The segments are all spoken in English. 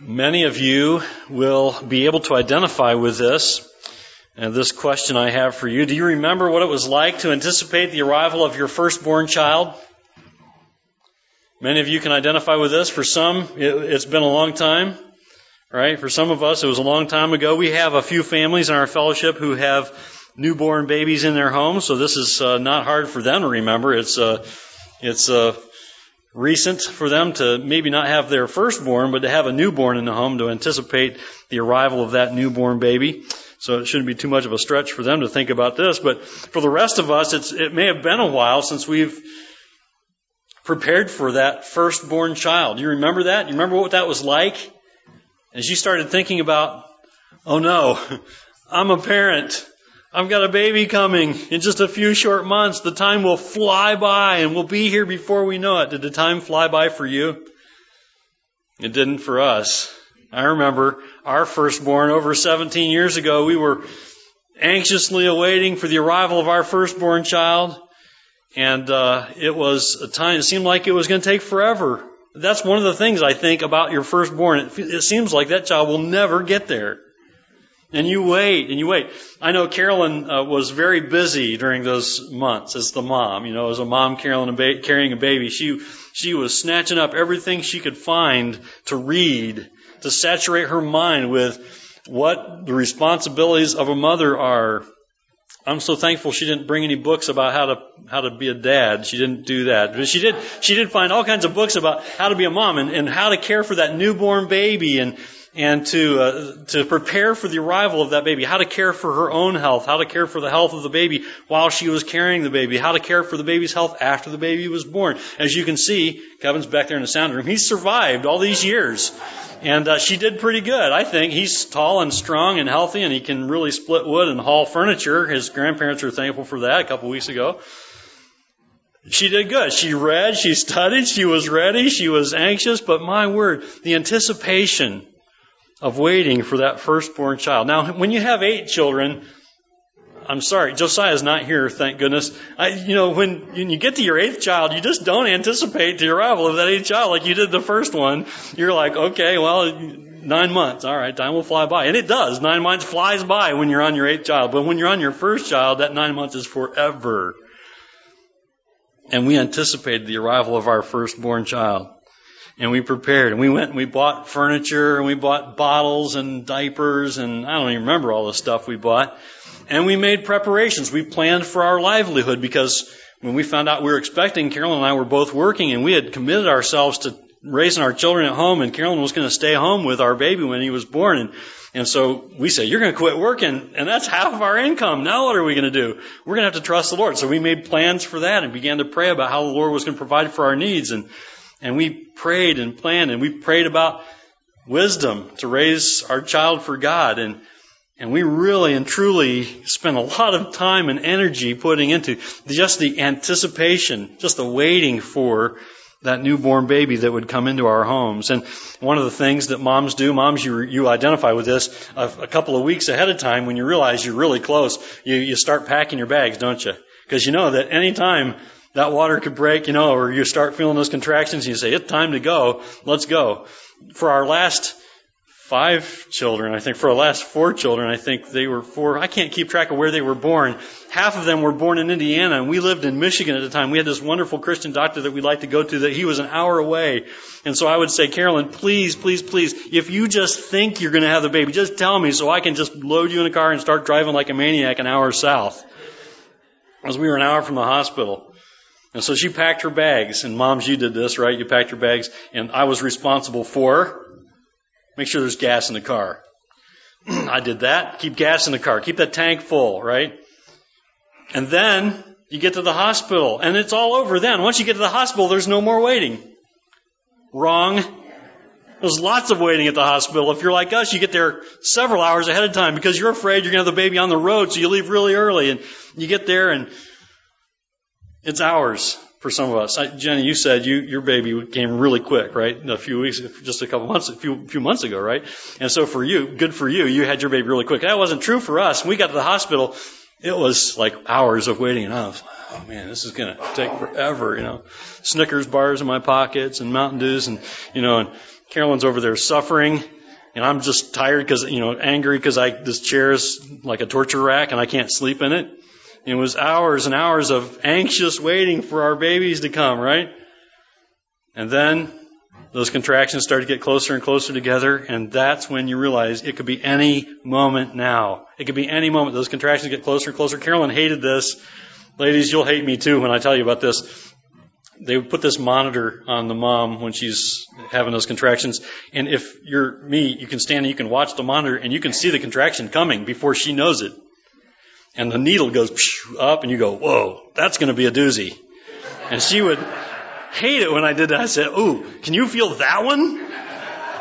Many of you will be able to identify with this. And this question I have for you. Do you remember what it was like to anticipate the arrival of your firstborn child? Many of you can identify with this. For some, it, has been a long time, right? For some of us, it was a long time ago. We have a few families in our fellowship who have newborn babies in their homes, so this is uh, not hard for them to remember. It's uh, it's uh, recent for them to maybe not have their firstborn, but to have a newborn in the home to anticipate the arrival of that newborn baby. So it shouldn't be too much of a stretch for them to think about this. But for the rest of us, it may have been a while since we've prepared for that firstborn child. You remember that? You remember what that was like? As you started thinking about, oh no, I'm a parent. I've got a baby coming in just a few short months. The time will fly by and we'll be here before we know it. Did the time fly by for you? It didn't for us. I remember our firstborn over 17 years ago. We were anxiously awaiting for the arrival of our firstborn child. And uh, it was a time, it seemed like it was going to take forever. That's one of the things I think about your firstborn. It, it seems like that child will never get there. And you wait and you wait. I know Carolyn uh, was very busy during those months as the mom. You know, as a mom Carolyn a ba- carrying a baby, she she was snatching up everything she could find to read to saturate her mind with what the responsibilities of a mother are. I'm so thankful she didn't bring any books about how to how to be a dad. She didn't do that. But she did she did find all kinds of books about how to be a mom and, and how to care for that newborn baby and and to uh, to prepare for the arrival of that baby, how to care for her own health, how to care for the health of the baby while she was carrying the baby, how to care for the baby's health after the baby was born. As you can see, Kevin's back there in the sound room. He's survived all these years, and uh, she did pretty good. I think he's tall and strong and healthy, and he can really split wood and haul furniture. His grandparents were thankful for that a couple weeks ago. She did good. She read, she studied, she was ready, she was anxious, but my word, the anticipation of waiting for that firstborn child. Now, when you have eight children, I'm sorry, Josiah's not here, thank goodness. I, you know, when, when you get to your eighth child, you just don't anticipate the arrival of that eighth child like you did the first one. You're like, okay, well, nine months, all right, time will fly by. And it does. Nine months flies by when you're on your eighth child. But when you're on your first child, that nine months is forever. And we anticipated the arrival of our firstborn child and we prepared and we went and we bought furniture and we bought bottles and diapers and I don't even remember all the stuff we bought. And we made preparations. We planned for our livelihood because when we found out we were expecting, Carolyn and I were both working and we had committed ourselves to raising our children at home and Carolyn was going to stay home with our baby when he was born and and so we said, you're going to quit working and that's half of our income. Now what are we going to do? We're going to have to trust the Lord. So we made plans for that and began to pray about how the Lord was going to provide for our needs and and we prayed and planned and we prayed about wisdom to raise our child for God. And, and we really and truly spent a lot of time and energy putting into just the anticipation, just the waiting for that newborn baby that would come into our homes. And one of the things that moms do, moms, you, you identify with this a, a couple of weeks ahead of time when you realize you're really close, you, you start packing your bags, don't you? Because you know that any time that water could break, you know, or you start feeling those contractions and you say, it's time to go. Let's go. For our last five children, I think, for our last four children, I think they were four. I can't keep track of where they were born. Half of them were born in Indiana and we lived in Michigan at the time. We had this wonderful Christian doctor that we'd like to go to that he was an hour away. And so I would say, Carolyn, please, please, please, if you just think you're going to have the baby, just tell me so I can just load you in a car and start driving like a maniac an hour south. As we were an hour from the hospital. And so she packed her bags, and moms, you did this, right? You packed your bags, and I was responsible for make sure there's gas in the car. I did that. Keep gas in the car. Keep that tank full, right? And then you get to the hospital, and it's all over then. Once you get to the hospital, there's no more waiting. Wrong. There's lots of waiting at the hospital. If you're like us, you get there several hours ahead of time because you're afraid you're going to have the baby on the road, so you leave really early, and you get there and it's hours for some of us. I, Jenny, you said you, your baby came really quick, right? A few weeks, just a couple months, a few, few months ago, right? And so for you, good for you, you had your baby really quick. That wasn't true for us. When we got to the hospital, it was like hours of waiting, and I was, oh man, this is going to take forever, you know. Snickers bars in my pockets and Mountain Dews, and you know, and Carolyn's over there suffering, and I'm just tired because, you know, angry because I, this chair is like a torture rack and I can't sleep in it. It was hours and hours of anxious waiting for our babies to come, right? And then those contractions start to get closer and closer together, and that's when you realize it could be any moment now. It could be any moment. Those contractions get closer and closer. Carolyn hated this. Ladies, you'll hate me too when I tell you about this. They would put this monitor on the mom when she's having those contractions, and if you're me, you can stand and you can watch the monitor and you can see the contraction coming before she knows it. And the needle goes up, and you go, "Whoa, that's going to be a doozy." And she would hate it when I did that. I said, Ooh, can you feel that one?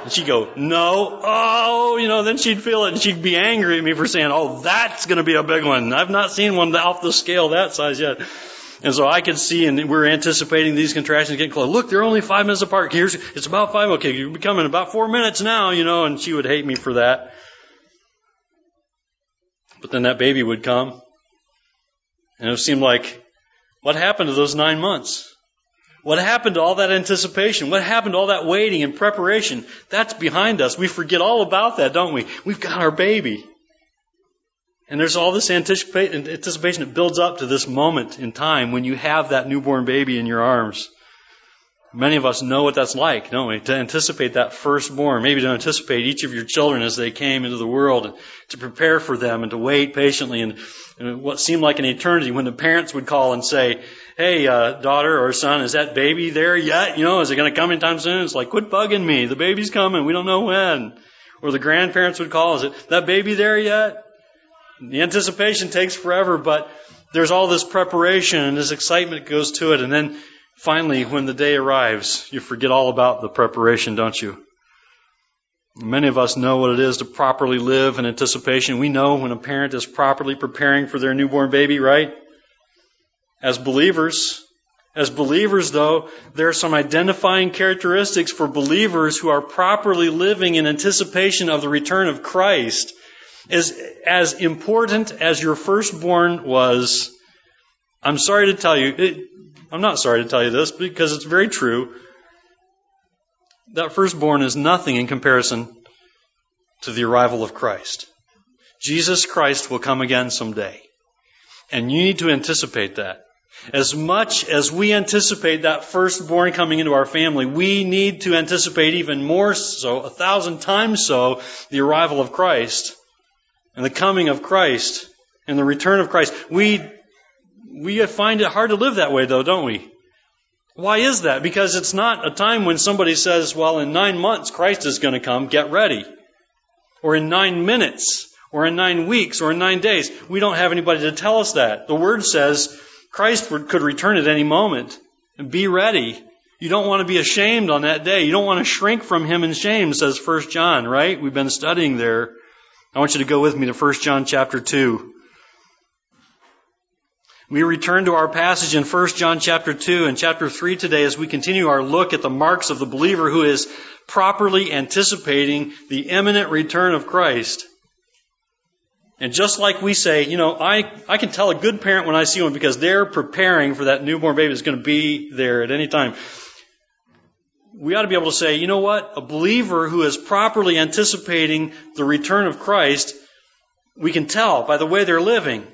And she'd go, No. Oh, you know, then she'd feel it and she'd be angry at me for saying, Oh, that's going to be a big one. I've not seen one off the scale that size yet. And so I could see, and we're anticipating these contractions getting close. Look, they're only five minutes apart. Here's, it's about five. Okay, you're becoming about four minutes now, you know, and she would hate me for that. But then that baby would come. And it seemed like, what happened to those nine months? What happened to all that anticipation? What happened to all that waiting and preparation? That's behind us. We forget all about that, don't we? We've got our baby. And there's all this anticipation that builds up to this moment in time when you have that newborn baby in your arms. Many of us know what that's like, don't we? To anticipate that firstborn, maybe to anticipate each of your children as they came into the world, and to prepare for them and to wait patiently and, and what seemed like an eternity when the parents would call and say, hey, uh, daughter or son, is that baby there yet? You know, is it going to come anytime soon? It's like, quit bugging me. The baby's coming. We don't know when. Or the grandparents would call, is it that baby there yet? The anticipation takes forever, but there's all this preparation and this excitement goes to it. And then finally, when the day arrives, you forget all about the preparation, don't you? Many of us know what it is to properly live in anticipation. We know when a parent is properly preparing for their newborn baby, right? As believers, as believers, though, there are some identifying characteristics for believers who are properly living in anticipation of the return of Christ. As, as important as your firstborn was, I'm sorry to tell you, it, I'm not sorry to tell you this because it's very true. That firstborn is nothing in comparison to the arrival of Christ. Jesus Christ will come again someday. And you need to anticipate that. As much as we anticipate that firstborn coming into our family, we need to anticipate even more so, a thousand times so, the arrival of Christ and the coming of Christ and the return of Christ. We, we find it hard to live that way though, don't we? Why is that? Because it's not a time when somebody says, well, in nine months Christ is going to come, get ready. Or in nine minutes, or in nine weeks, or in nine days. We don't have anybody to tell us that. The Word says, Christ could return at any moment. And be ready. You don't want to be ashamed on that day. You don't want to shrink from him in shame, says 1 John, right? We've been studying there. I want you to go with me to 1 John chapter 2. We return to our passage in 1 John chapter 2 and chapter 3 today as we continue our look at the marks of the believer who is properly anticipating the imminent return of Christ. And just like we say, you know, I, I can tell a good parent when I see one because they're preparing for that newborn baby that's going to be there at any time. We ought to be able to say, you know what? A believer who is properly anticipating the return of Christ, we can tell by the way they're living.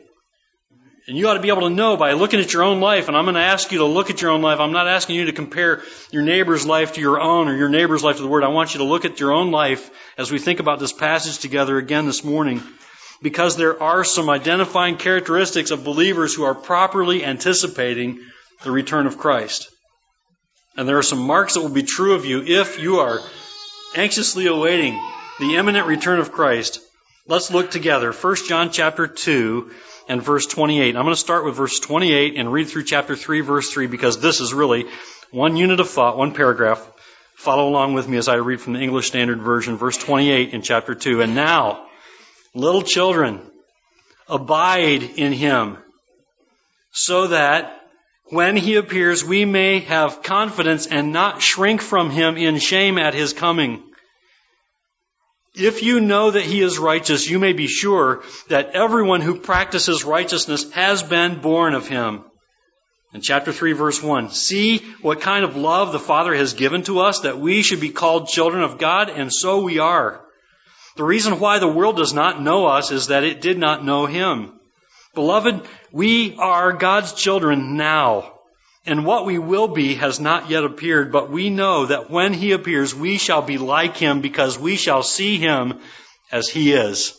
And you ought to be able to know by looking at your own life. And I'm going to ask you to look at your own life. I'm not asking you to compare your neighbor's life to your own or your neighbor's life to the Word. I want you to look at your own life as we think about this passage together again this morning because there are some identifying characteristics of believers who are properly anticipating the return of Christ. And there are some marks that will be true of you if you are anxiously awaiting the imminent return of Christ. Let's look together. 1 John chapter 2 and verse 28. I'm going to start with verse 28 and read through chapter 3 verse 3 because this is really one unit of thought, one paragraph. Follow along with me as I read from the English Standard Version, verse 28 in chapter 2. And now, Little children, abide in him, so that when he appears, we may have confidence and not shrink from him in shame at his coming. If you know that he is righteous, you may be sure that everyone who practices righteousness has been born of him. In chapter 3 verse 1, see what kind of love the Father has given to us that we should be called children of God, and so we are. The reason why the world does not know us is that it did not know Him. Beloved, we are God's children now. And what we will be has not yet appeared, but we know that when He appears, we shall be like Him because we shall see Him as He is.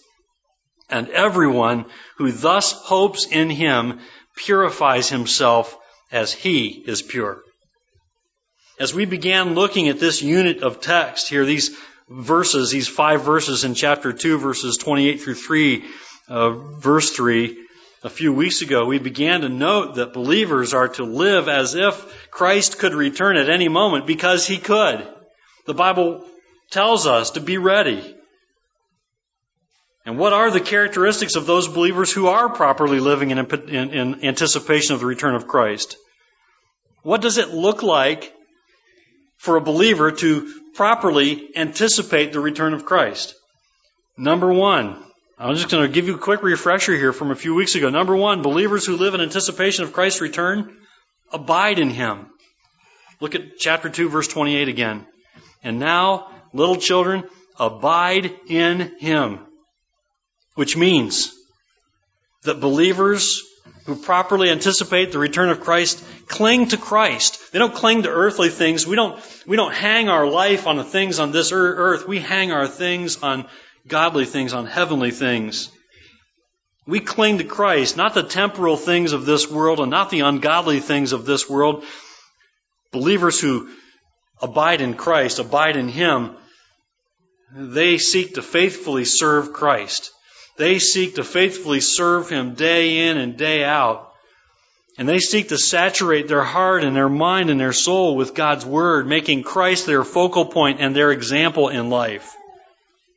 And everyone who thus hopes in Him purifies himself as he is pure. As we began looking at this unit of text here, these verses, these five verses in chapter 2, verses 28 through 3, uh, verse 3, a few weeks ago, we began to note that believers are to live as if Christ could return at any moment because he could. The Bible tells us to be ready. And what are the characteristics of those believers who are properly living in, in, in, anticipation of the return of Christ? What does it look like for a believer to properly anticipate the return of Christ? Number one, I'm just going to give you a quick refresher here from a few weeks ago. Number one, believers who live in anticipation of Christ's return abide in Him. Look at chapter 2, verse 28 again. And now, little children, abide in Him which means that believers who properly anticipate the return of Christ cling to Christ. They don't cling to earthly things. We don't, we don't hang our life on the things on this earth. We hang our things on godly things, on heavenly things. We cling to Christ, not the temporal things of this world and not the ungodly things of this world. Believers who abide in Christ, abide in Him, they seek to faithfully serve Christ. They seek to faithfully serve Him day in and day out. And they seek to saturate their heart and their mind and their soul with God's Word, making Christ their focal point and their example in life.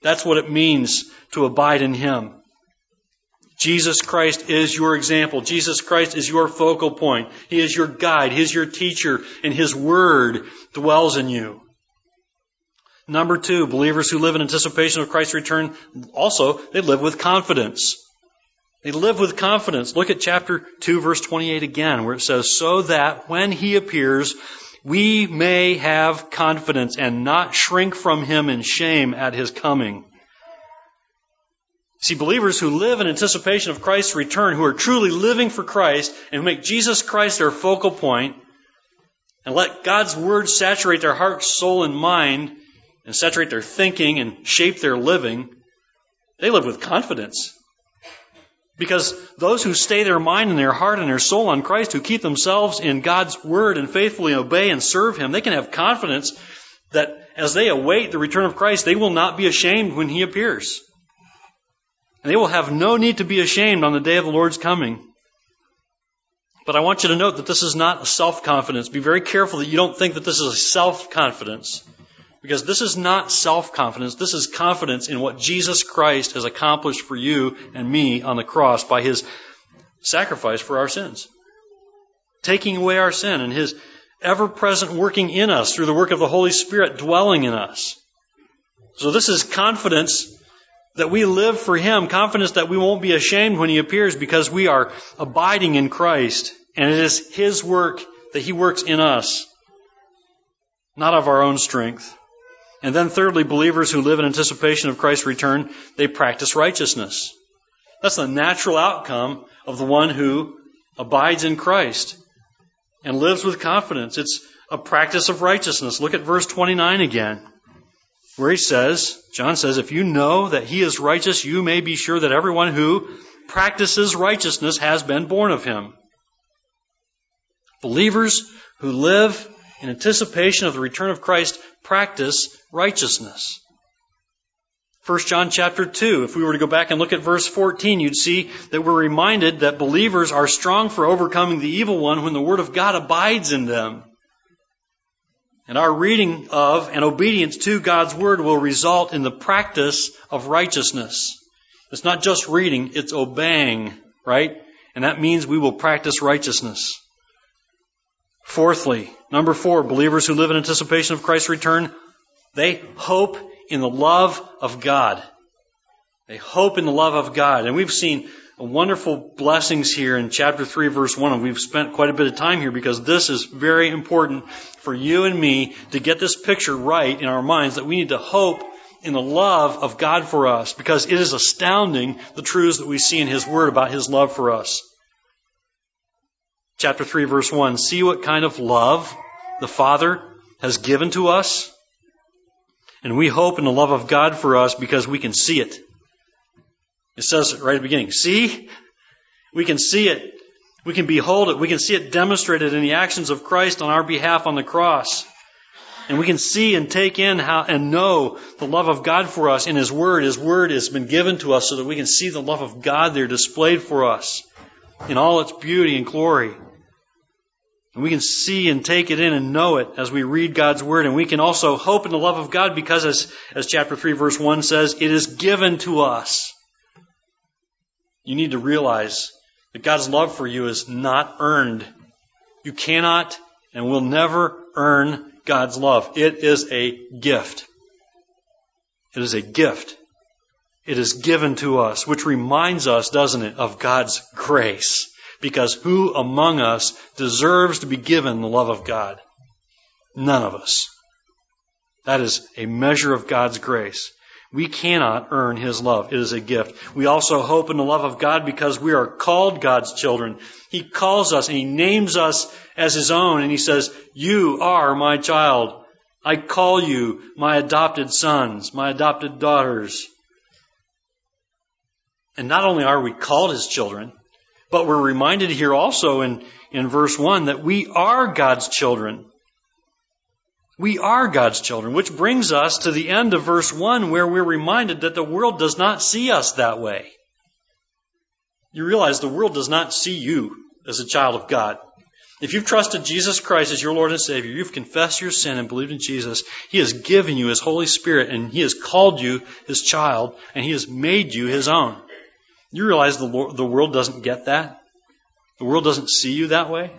That's what it means to abide in Him. Jesus Christ is your example. Jesus Christ is your focal point. He is your guide. He is your teacher, and His Word dwells in you. Number two, believers who live in anticipation of Christ's return also, they live with confidence. They live with confidence. Look at chapter 2 verse 28 again where it says, so that when he appears, we may have confidence and not shrink from him in shame at his coming. See, believers who live in anticipation of Christ's return, who are truly living for Christ and who make Jesus Christ their focal point and let God's word saturate their heart, soul, and mind, and saturate their thinking and shape their living, they live with confidence. Because those who stay their mind and their heart and their soul on Christ, who keep themselves in God's Word and faithfully obey and serve Him, they can have confidence that as they await the return of Christ, they will not be ashamed when He appears. And they will have no need to be ashamed on the day of the Lord's coming. But I want you to note that this is not self confidence. Be very careful that you don't think that this is self confidence. Because this is not self confidence. This is confidence in what Jesus Christ has accomplished for you and me on the cross by his sacrifice for our sins. Taking away our sin and his ever present working in us through the work of the Holy Spirit dwelling in us. So this is confidence that we live for him, confidence that we won't be ashamed when he appears because we are abiding in Christ and it is his work that he works in us, not of our own strength. And then thirdly, believers who live in anticipation of Christ's return, they practice righteousness. That's the natural outcome of the one who abides in Christ and lives with confidence. It's a practice of righteousness. Look at verse 29 again, where he says, John says, if you know that he is righteous, you may be sure that everyone who practices righteousness has been born of him. Believers who live in anticipation of the return of Christ practice righteousness. 1 John chapter 2, if we were to go back and look at verse 14, you'd see that we're reminded that believers are strong for overcoming the evil one when the Word of God abides in them. And our reading of and obedience to God's Word will result in the practice of righteousness. It's not just reading, it's obeying, right? And that means we will practice righteousness. Fourthly, number four, believers who live in anticipation of Christ's return, they hope in the love of God. They hope in the love of God. And we've seen wonderful blessings here in chapter 3 verse 1 and we've spent quite a bit of time here because this is very important for you and me to get this picture right in our minds that we need to hope in the love of God for us because it is astounding the truths that we see in His Word about His love for us. Chapter 3 verse 1, see what kind of love the Father has given to us. And we hope in the love of God for us because we can see it. It says right at the beginning, see? We can see it. We can behold it. We can see it demonstrated in the actions of Christ on our behalf on the cross. And we can see and take in how and know the love of God for us in His Word. His Word has been given to us so that we can see the love of God there displayed for us in all its beauty and glory. And we can see and take it in and know it as we read God's Word. And we can also hope in the love of God because as, as chapter 3 verse 1 says, it is given to us. You need to realize that God's love for you is not earned. You cannot and will never earn God's love. It is a gift. It is a gift. It is given to us, which reminds us, doesn't it, of God's grace. Because who among us deserves to be given the love of God? None of us. That is a measure of God's grace. We cannot earn His love. It is a gift. We also hope in the love of God because we are called God's children. He calls us and He names us as His own and He says, You are my child. I call you my adopted sons, my adopted daughters. And not only are we called His children, but we're reminded here also in, in verse 1 that we are God's children. We are God's children, which brings us to the end of verse 1 where we're reminded that the world does not see us that way. You realize the world does not see you as a child of God. If you've trusted Jesus Christ as your Lord and Savior, you've confessed your sin and believed in Jesus, He has given you His Holy Spirit and He has called you His child and He has made you His own. You realize the, the world doesn't get that? The world doesn't see you that way?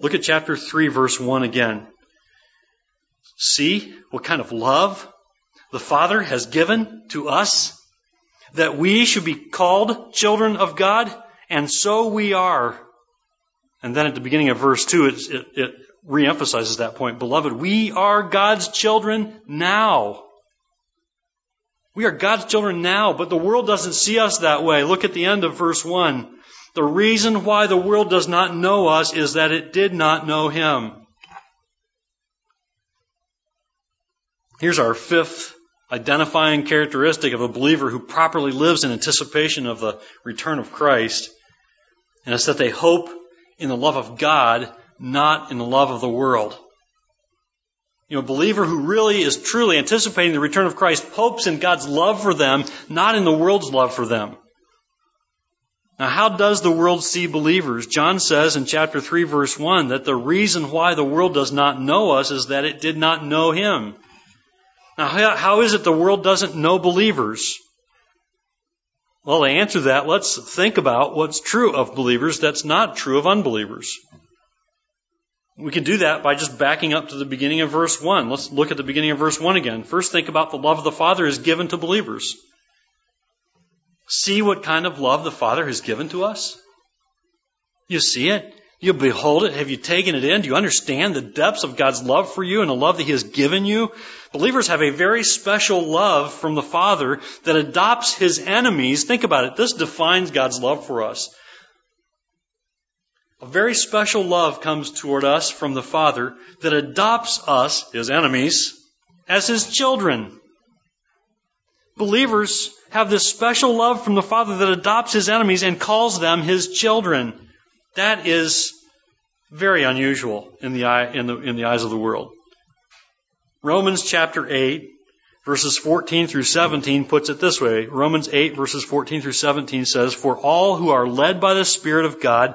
Look at chapter 3, verse 1 again. See what kind of love the Father has given to us that we should be called children of God, and so we are. And then at the beginning of verse 2, it, it, it reemphasizes that point. Beloved, we are God's children now. We are God's children now, but the world doesn't see us that way. Look at the end of verse 1. The reason why the world does not know us is that it did not know Him. Here's our fifth identifying characteristic of a believer who properly lives in anticipation of the return of Christ, and it's that they hope in the love of God, not in the love of the world. You know, a believer who really is truly anticipating the return of Christ hopes in God's love for them, not in the world's love for them. Now, how does the world see believers? John says in chapter 3 verse 1 that the reason why the world does not know us is that it did not know Him. Now, how is it the world doesn't know believers? Well, to answer that, let's think about what's true of believers that's not true of unbelievers. We can do that by just backing up to the beginning of verse 1. Let's look at the beginning of verse 1 again. First, think about the love of the Father is given to believers. See what kind of love the Father has given to us? You see it? You behold it? Have you taken it in? Do you understand the depths of God's love for you and the love that He has given you? Believers have a very special love from the Father that adopts His enemies. Think about it. This defines God's love for us. A very special love comes toward us from the Father that adopts us, his enemies, as his children. Believers have this special love from the Father that adopts his enemies and calls them his children. That is very unusual in the, eye, in the, in the eyes of the world. Romans chapter 8, verses 14 through 17 puts it this way. Romans 8, verses 14 through 17 says, For all who are led by the Spirit of God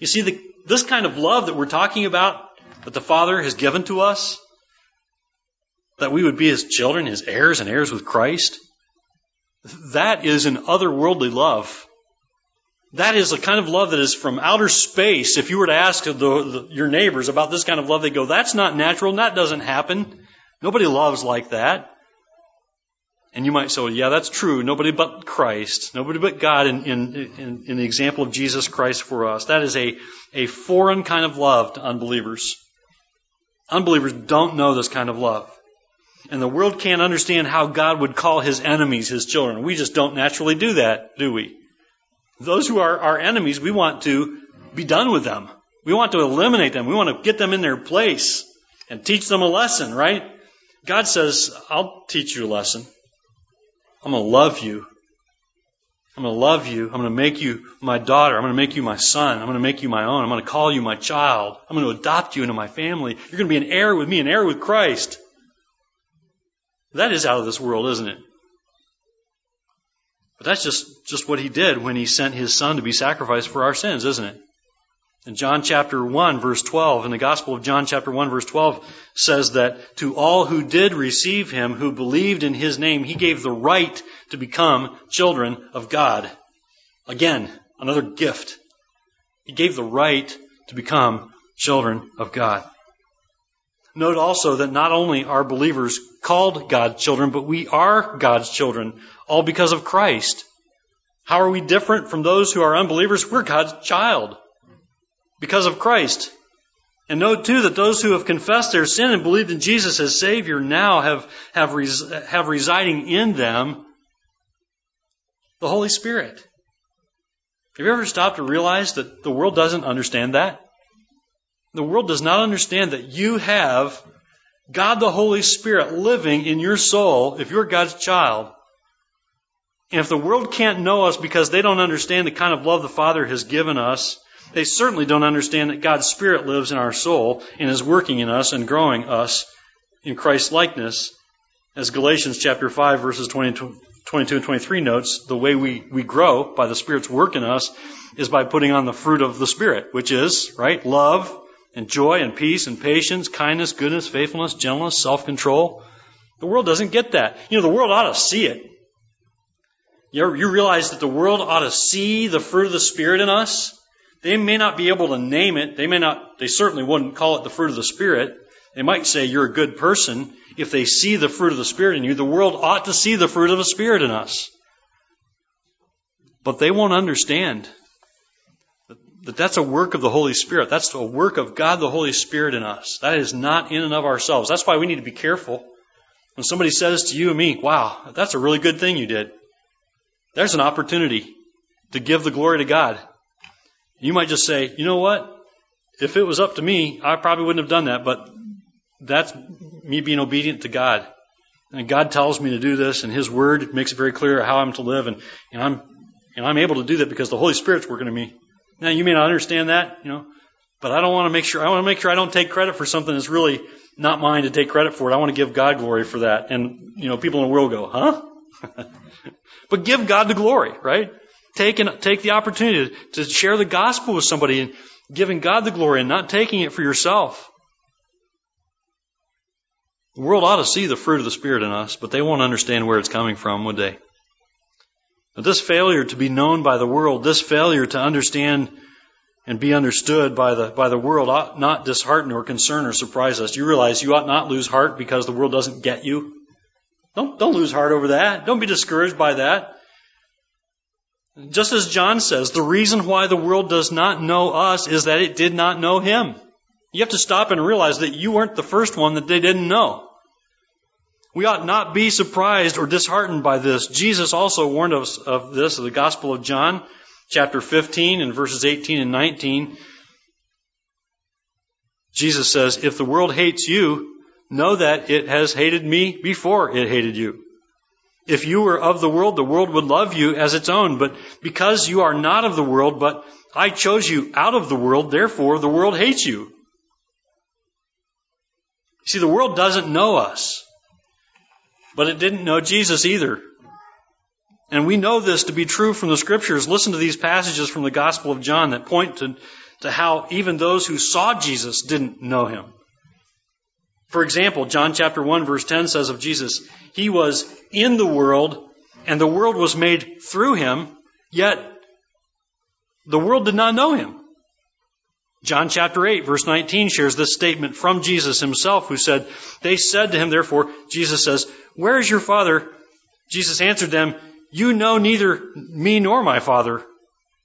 You see, the, this kind of love that we're talking about, that the Father has given to us, that we would be his children, his heirs, and heirs with Christ, that is an otherworldly love. That is a kind of love that is from outer space. If you were to ask the, the, your neighbors about this kind of love, they go, that's not natural, that doesn't happen. Nobody loves like that. And you might say, well, yeah, that's true. Nobody but Christ. Nobody but God in, in, in, in the example of Jesus Christ for us. That is a, a foreign kind of love to unbelievers. Unbelievers don't know this kind of love. And the world can't understand how God would call his enemies his children. We just don't naturally do that, do we? Those who are our enemies, we want to be done with them. We want to eliminate them. We want to get them in their place and teach them a lesson, right? God says, I'll teach you a lesson. I'm going to love you. I'm going to love you. I'm going to make you my daughter. I'm going to make you my son. I'm going to make you my own. I'm going to call you my child. I'm going to adopt you into my family. You're going to be an heir with me, an heir with Christ. That is out of this world, isn't it? But that's just, just what he did when he sent his son to be sacrificed for our sins, isn't it? In John chapter 1 verse 12, in the Gospel of John chapter 1 verse 12 says that to all who did receive him, who believed in his name, he gave the right to become children of God. Again, another gift. He gave the right to become children of God. Note also that not only are believers called God's children, but we are God's children, all because of Christ. How are we different from those who are unbelievers? We're God's child because of Christ. And note too that those who have confessed their sin and believed in Jesus as Savior now have, have, res, have residing in them the Holy Spirit. Have you ever stopped to realize that the world doesn't understand that? The world does not understand that you have God the Holy Spirit living in your soul if you're God's child. And if the world can't know us because they don't understand the kind of love the Father has given us, they certainly don't understand that God's Spirit lives in our soul and is working in us and growing us in Christ's likeness. As Galatians chapter 5 verses 20, 22 and 23 notes, the way we, we grow by the Spirit's work in us is by putting on the fruit of the Spirit, which is, right, love and joy and peace and patience, kindness, goodness, faithfulness, gentleness, self-control. The world doesn't get that. You know, the world ought to see it. You realize that the world ought to see the fruit of the Spirit in us? They may not be able to name it. They may not, they certainly wouldn't call it the fruit of the Spirit. They might say you're a good person if they see the fruit of the Spirit in you. The world ought to see the fruit of the Spirit in us. But they won't understand that that's a work of the Holy Spirit. That's a work of God the Holy Spirit in us. That is not in and of ourselves. That's why we need to be careful. When somebody says to you and me, wow, that's a really good thing you did. There's an opportunity to give the glory to God. You might just say, you know what? If it was up to me, I probably wouldn't have done that, but that's me being obedient to God. And God tells me to do this, and His Word makes it very clear how I'm to live, and, and I'm and I'm able to do that because the Holy Spirit's working in me. Now you may not understand that, you know, but I don't want to make sure I want to make sure I don't take credit for something that's really not mine to take credit for it. I want to give God glory for that. And you know, people in the world go, huh? but give God the glory, right? Take take the opportunity to share the gospel with somebody and giving God the glory and not taking it for yourself. The world ought to see the fruit of the Spirit in us, but they won't understand where it's coming from, would they? But this failure to be known by the world, this failure to understand and be understood by the, by the world ought not dishearten or concern or surprise us. You realize you ought not lose heart because the world doesn't get you. Don't, don't lose heart over that. Don't be discouraged by that. Just as John says, the reason why the world does not know us is that it did not know him. You have to stop and realize that you weren't the first one that they didn't know. We ought not be surprised or disheartened by this. Jesus also warned us of this in the Gospel of John, chapter 15 and verses 18 and 19. Jesus says, If the world hates you, know that it has hated me before it hated you. If you were of the world, the world would love you as its own. But because you are not of the world, but I chose you out of the world, therefore the world hates you. See, the world doesn't know us. but it didn't know Jesus either. And we know this to be true from the scriptures. Listen to these passages from the Gospel of John that point to, to how even those who saw Jesus didn't know him. For example, John chapter 1 verse 10 says of Jesus, He was in the world, and the world was made through him, yet the world did not know him. John chapter 8 verse 19 shares this statement from Jesus himself who said, They said to him, therefore, Jesus says, Where is your father? Jesus answered them, You know neither me nor my father.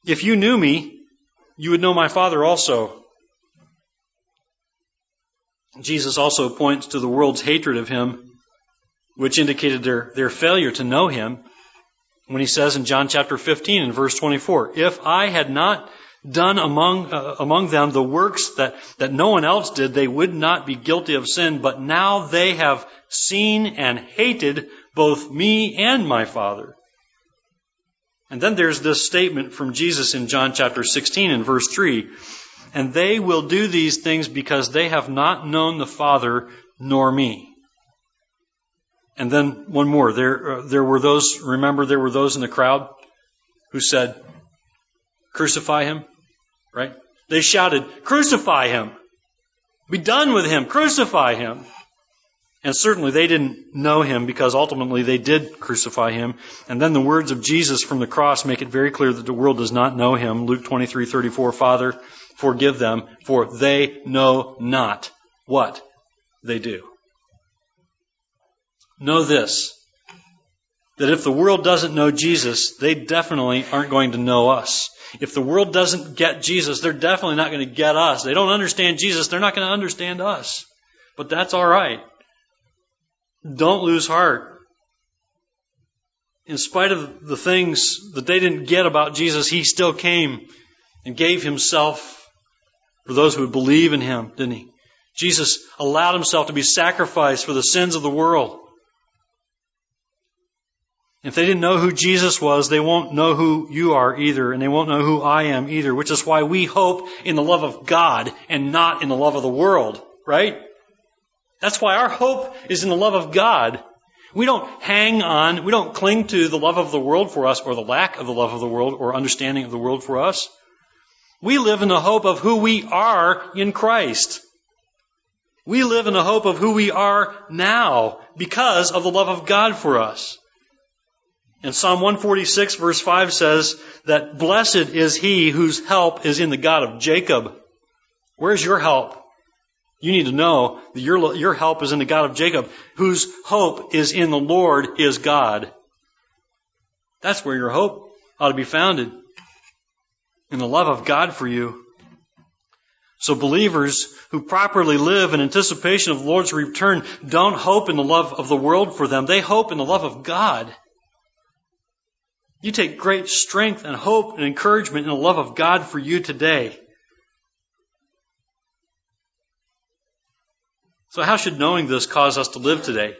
If you knew me, you would know my father also. Jesus also points to the world's hatred of him, which indicated their, their failure to know him, when he says in John chapter 15 and verse 24, If I had not done among, uh, among them the works that, that no one else did, they would not be guilty of sin, but now they have seen and hated both me and my Father. And then there's this statement from Jesus in John chapter 16 and verse 3 and they will do these things because they have not known the Father nor me. And then one more. There, uh, there were those, remember, there were those in the crowd who said, Crucify him, right? They shouted, Crucify him! Be done with him! Crucify him! And certainly they didn't know him because ultimately they did crucify him. And then the words of Jesus from the cross make it very clear that the world does not know him. Luke 23, 34, Father, forgive them, for they know not what they do. Know this, that if the world doesn't know Jesus, they definitely aren't going to know us. If the world doesn't get Jesus, they're definitely not going to get us. They don't understand Jesus, they're not going to understand us. But that's alright. Don't lose heart. In spite of the things that they didn't get about Jesus, He still came and gave Himself for those who would believe in him, didn't he? Jesus allowed himself to be sacrificed for the sins of the world. If they didn't know who Jesus was, they won't know who you are either, and they won't know who I am either, which is why we hope in the love of God and not in the love of the world, right? That's why our hope is in the love of God. We don't hang on, we don't cling to the love of the world for us or the lack of the love of the world or understanding of the world for us. We live in the hope of who we are in Christ. We live in the hope of who we are now because of the love of God for us. And Psalm 146 verse 5 says that blessed is he whose help is in the God of Jacob. Where's your help? You need to know that your, your help is in the God of Jacob, whose hope is in the Lord is God. That's where your hope ought to be founded in the love of God for you. So believers who properly live in anticipation of the Lord's return don't hope in the love of the world for them. They hope in the love of God. You take great strength and hope and encouragement in the love of God for you today. So how should knowing this cause us to live today?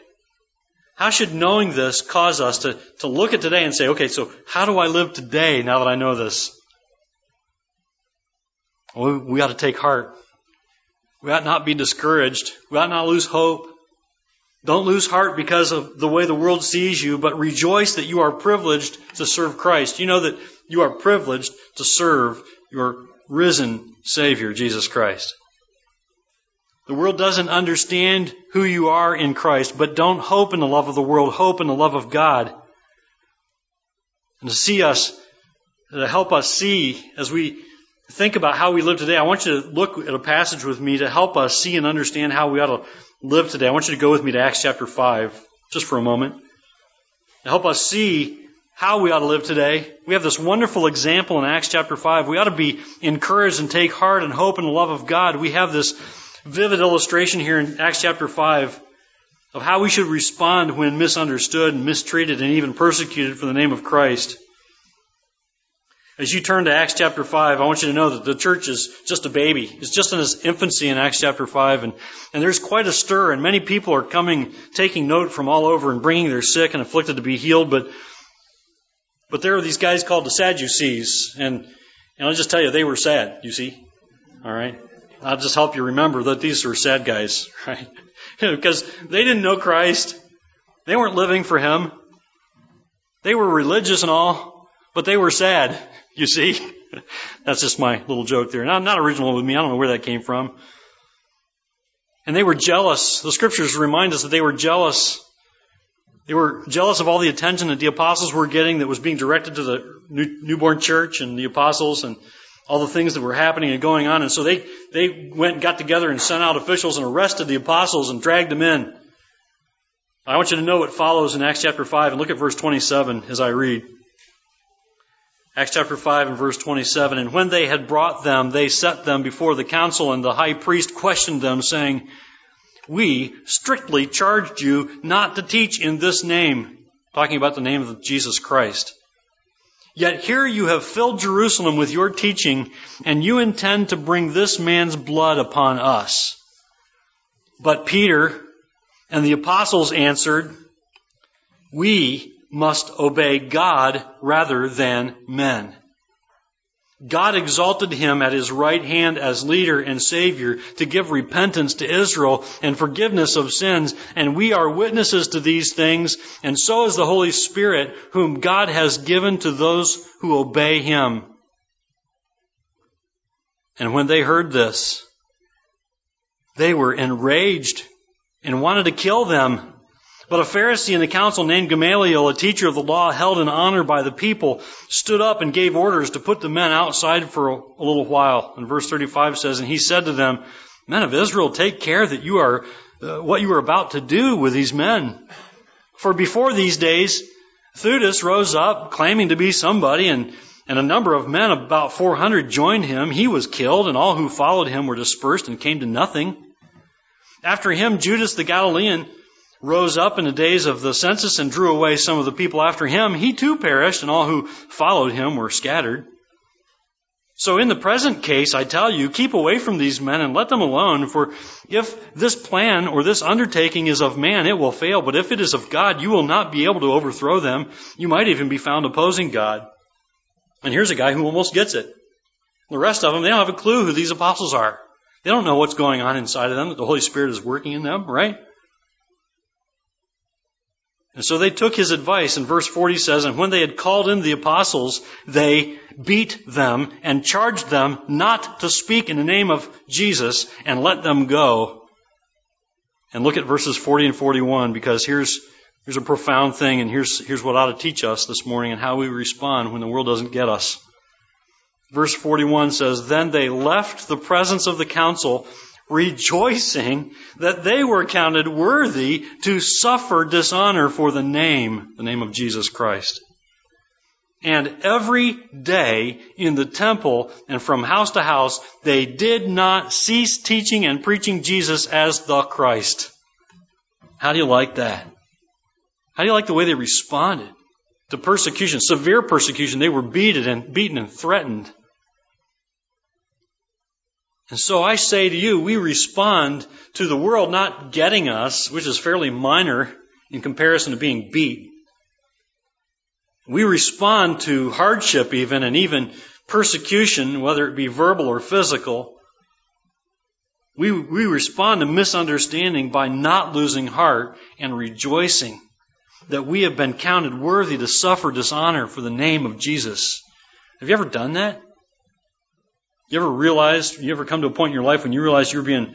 How should knowing this cause us to, to look at today and say, okay, so how do I live today now that I know this? We, we ought to take heart. We ought not be discouraged. We ought not lose hope. Don't lose heart because of the way the world sees you, but rejoice that you are privileged to serve Christ. You know that you are privileged to serve your risen Savior, Jesus Christ. The world doesn't understand who you are in Christ, but don't hope in the love of the world, hope in the love of God. And to see us, to help us see as we think about how we live today, I want you to look at a passage with me to help us see and understand how we ought to live today. I want you to go with me to Acts chapter 5, just for a moment, to help us see how we ought to live today. We have this wonderful example in Acts chapter 5. We ought to be encouraged and take heart and hope in the love of God. We have this vivid illustration here in Acts chapter 5 of how we should respond when misunderstood and mistreated and even persecuted for the name of Christ. As you turn to Acts chapter 5, I want you to know that the church is just a baby. It's just in its infancy in Acts chapter 5. And, and there's quite a stir, and many people are coming, taking note from all over and bringing their sick and afflicted to be healed. But, but there are these guys called the Sadducees. And, and I'll just tell you, they were sad, you see. All right? I'll just help you remember that these were sad guys, right? because they didn't know Christ. They weren't living for him. They were religious and all, but they were sad, you see. That's just my little joke there. Not, not original with me. I don't know where that came from. And they were jealous. The scriptures remind us that they were jealous. They were jealous of all the attention that the apostles were getting that was being directed to the new, newborn church and the apostles and all the things that were happening and going on. And so they, they went and got together and sent out officials and arrested the apostles and dragged them in. I want you to know what follows in Acts chapter 5 and look at verse 27 as I read. Acts chapter 5 and verse 27. And when they had brought them, they set them before the council, and the high priest questioned them, saying, We strictly charged you not to teach in this name, talking about the name of Jesus Christ. Yet here you have filled Jerusalem with your teaching, and you intend to bring this man's blood upon us. But Peter and the apostles answered, We must obey God rather than men. God exalted him at his right hand as leader and savior to give repentance to Israel and forgiveness of sins. And we are witnesses to these things, and so is the Holy Spirit, whom God has given to those who obey him. And when they heard this, they were enraged and wanted to kill them. But a Pharisee in the council named Gamaliel, a teacher of the law held in honor by the people, stood up and gave orders to put the men outside for a, little while. And verse 35 says, And he said to them, Men of Israel, take care that you are, uh, what you are about to do with these men. For before these days, Theudas rose up, claiming to be somebody, and, and a number of men, about 400, joined him. He was killed, and all who followed him were dispersed and came to nothing. After him, Judas the Galilean, rose up in the days of the census and drew away some of the people after him, he too perished, and all who followed him were scattered. So in the present case, I tell you, keep away from these men and let them alone, for if this plan or this undertaking is of man, it will fail, but if it is of God, you will not be able to overthrow them. You might even be found opposing God. And here's a guy who almost gets it. The rest of them, they don't have a clue who these apostles are. They don't know what's going on inside of them, that the Holy Spirit is working in them, right? And so they took his advice, and verse 40 says, And when they had called in the apostles, they beat them and charged them not to speak in the name of Jesus and let them go. And look at verses 40 and 41 because here's, here's a profound thing and here's, here's what ought to teach us this morning and how we respond when the world doesn't get us. Verse 41 says, Then they left the presence of the council rejoicing that they were counted worthy to suffer dishonor for the name, the name of Jesus Christ. And every day in the temple and from house to house, they did not cease teaching and preaching Jesus as the Christ. How do you like that? How do you like the way they responded to persecution, severe persecution? They were beaten and beaten and threatened. And so I say to you, we respond to the world not getting us, which is fairly minor in comparison to being beat. We respond to hardship even and even persecution, whether it be verbal or physical. We, we respond to misunderstanding by not losing heart and rejoicing that we have been counted worthy to suffer dishonor for the name of Jesus. Have you ever done that? You ever realized, you ever come to a point in your life when you realize you're being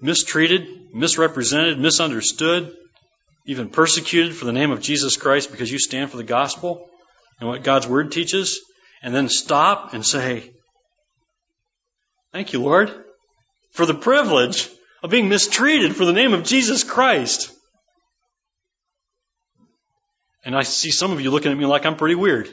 mistreated, misrepresented, misunderstood, even persecuted for the name of Jesus Christ because you stand for the gospel and what God's word teaches, and then stop and say, Thank you, Lord, for the privilege of being mistreated for the name of Jesus Christ. And I see some of you looking at me like I'm pretty weird.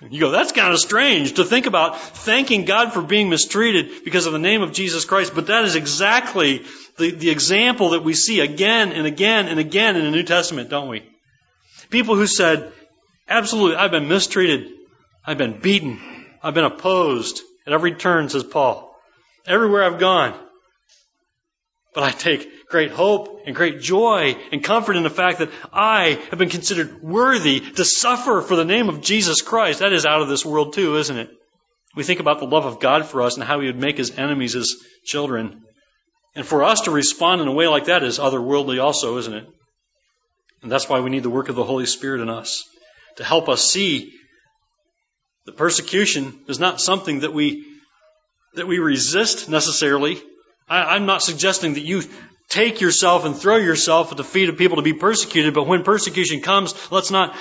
You go, that's kind of strange to think about thanking God for being mistreated because of the name of Jesus Christ, but that is exactly the, the example that we see again and again and again in the New Testament, don't we? People who said, absolutely, I've been mistreated, I've been beaten, I've been opposed at every turn, says Paul. Everywhere I've gone. But I take great hope and great joy and comfort in the fact that I have been considered worthy to suffer for the name of Jesus Christ. That is out of this world too, isn't it? We think about the love of God for us and how He would make His enemies His children. And for us to respond in a way like that is otherworldly also, isn't it? And that's why we need the work of the Holy Spirit in us to help us see that persecution is not something that we that we resist necessarily. I, I'm not suggesting that you take yourself and throw yourself at the feet of people to be persecuted, but when persecution comes, let's not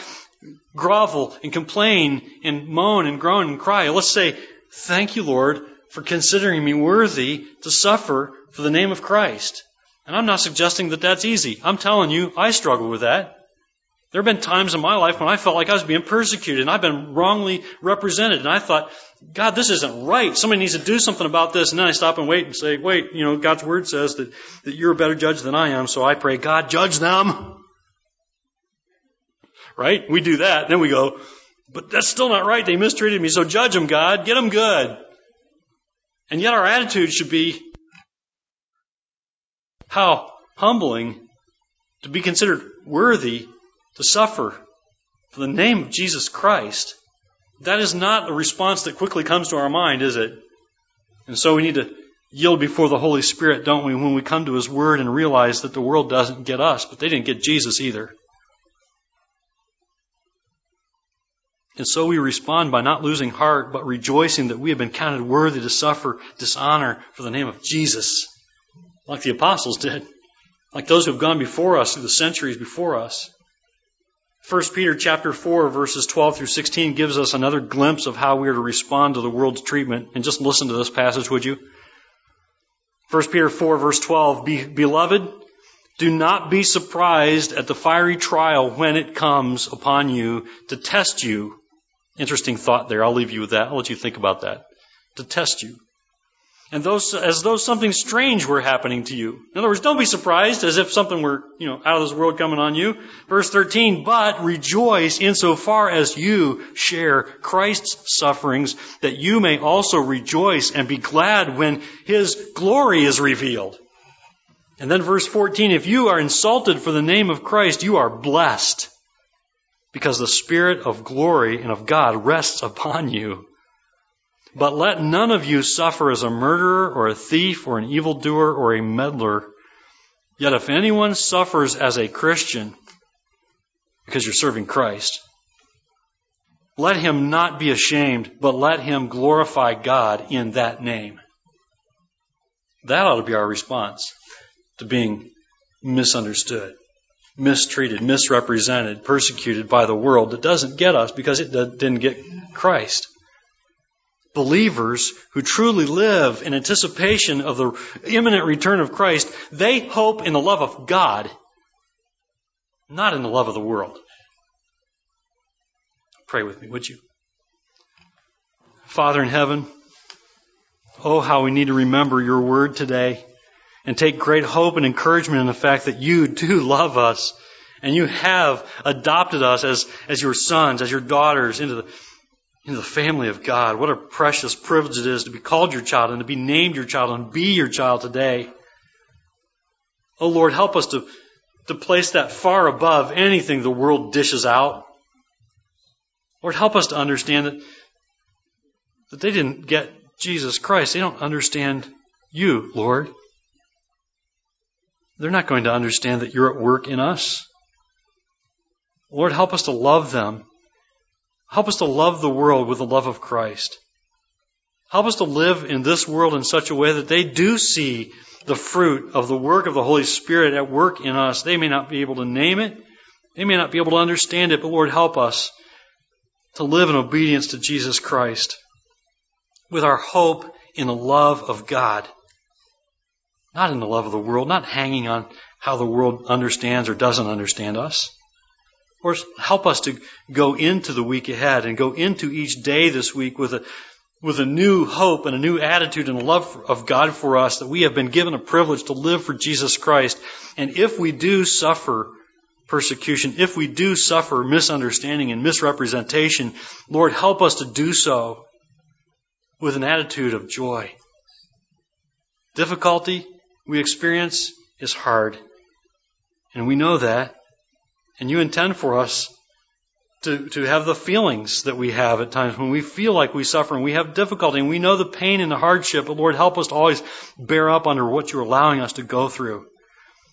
grovel and complain and moan and groan and cry. Let's say, Thank you, Lord, for considering me worthy to suffer for the name of Christ. And I'm not suggesting that that's easy. I'm telling you, I struggle with that. There have been times in my life when I felt like I was being persecuted and I've been wrongly represented. And I thought, God, this isn't right. Somebody needs to do something about this. And then I stop and wait and say, wait, you know, God's word says that, that you're a better judge than I am. So I pray, God, judge them. Right? We do that. Then we go, but that's still not right. They mistreated me. So judge them, God. Get them good. And yet our attitude should be how humbling to be considered worthy to suffer for the name of Jesus Christ. That is not a response that quickly comes to our mind, is it? And so we need to yield before the Holy Spirit, don't we, when we come to His Word and realize that the world doesn't get us, but they didn't get Jesus either. And so we respond by not losing heart, but rejoicing that we have been counted worthy to suffer dishonor for the name of Jesus, like the apostles did, like those who have gone before us through the centuries before us. 1 Peter chapter 4 verses 12 through 16 gives us another glimpse of how we are to respond to the world's treatment. And just listen to this passage, would you? 1 Peter 4 verse 12, Beloved, do not be surprised at the fiery trial when it comes upon you to test you Interesting thought there. I'll leave you with that. I'll let you think about that. To test you. And those, as though something strange were happening to you. In other words, don't be surprised as if something were, you know, out of this world coming on you. Verse 13, but rejoice insofar as you share Christ's sufferings, that you may also rejoice and be glad when His glory is revealed. And then verse 14, if you are insulted for the name of Christ, you are blessed because the Spirit of glory and of God rests upon you. But let none of you suffer as a murderer or a thief or an evildoer or a meddler. Yet if anyone suffers as a Christian, because you're serving Christ, let him not be ashamed, but let him glorify God in that name. That ought to be our response to being misunderstood mistreated, misrepresented, persecuted by the world that doesn't get us because it didn't get Christ. Believers who truly live in anticipation of the imminent return of Christ, they hope in the love of God, not in the love of the world. Pray with me, would you? Father in heaven, oh, how we need to remember your word today and take great hope and encouragement in the fact that you do love us and you have adopted us as, as your sons, as your daughters into the, into the family of God. What a precious privilege it is to be called your child and to be named your child and be your child today. Oh Lord, help us to, to place that far above anything the world dishes out. Lord, help us to understand that, that they didn't get Jesus Christ. They don't understand you, Lord. They're not going to understand that you're at work in us. Lord, help us to love them. Help us to love the world with the love of Christ. Help us to live in this world in such a way that they do see the fruit of the work of the Holy Spirit at work in us. They may not be able to name it. They may not be able to understand it, but Lord, help us to live in obedience to Jesus Christ with our hope in the love of God. Not in the love of the world, not hanging on how the world understands or doesn't understand us. Or help us to go into the week ahead and go into each day this week with a, with a new hope and a new attitude and love of God for us that we have been given a privilege to live for Jesus Christ. And if we do suffer persecution, if we do suffer misunderstanding and misrepresentation, Lord, help us to do so with an attitude of joy. Difficulty, we experience is hard. And we know that. And you intend for us to, to have the feelings that we have at times when we feel like we suffer and we have difficulty and we know the pain and the hardship, but Lord, help us to always bear up under what you're allowing us to go through.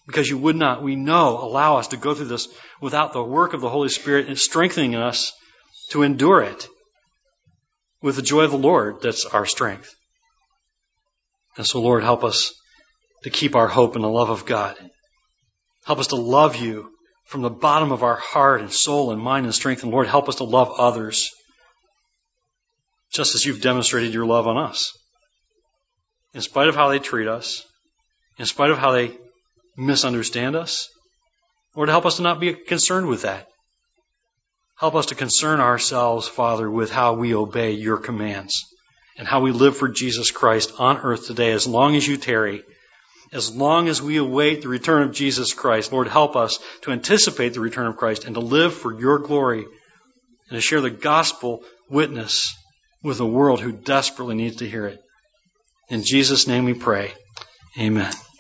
because you would not, we know, allow us to go through this without the work of the Holy Spirit and strengthening us to endure it with the joy of the Lord that's our strength. And so, Lord, help us to keep our hope in the love of God. Help us to love you from the bottom of our heart and soul and mind and strength. And Lord, help us to love others just as you've demonstrated your love on us. In spite of how they treat us, in spite of how they misunderstand us, Lord, help us to not be concerned with that. Help us to concern ourselves, Father, with how we obey your commands and how we live for Jesus Christ on earth today as long as you tarry. As long as we await the return of Jesus Christ, Lord, help us to anticipate the return of Christ and to live for your glory and to share the gospel witness with a world who desperately needs to hear it. In Jesus' name we pray. Amen.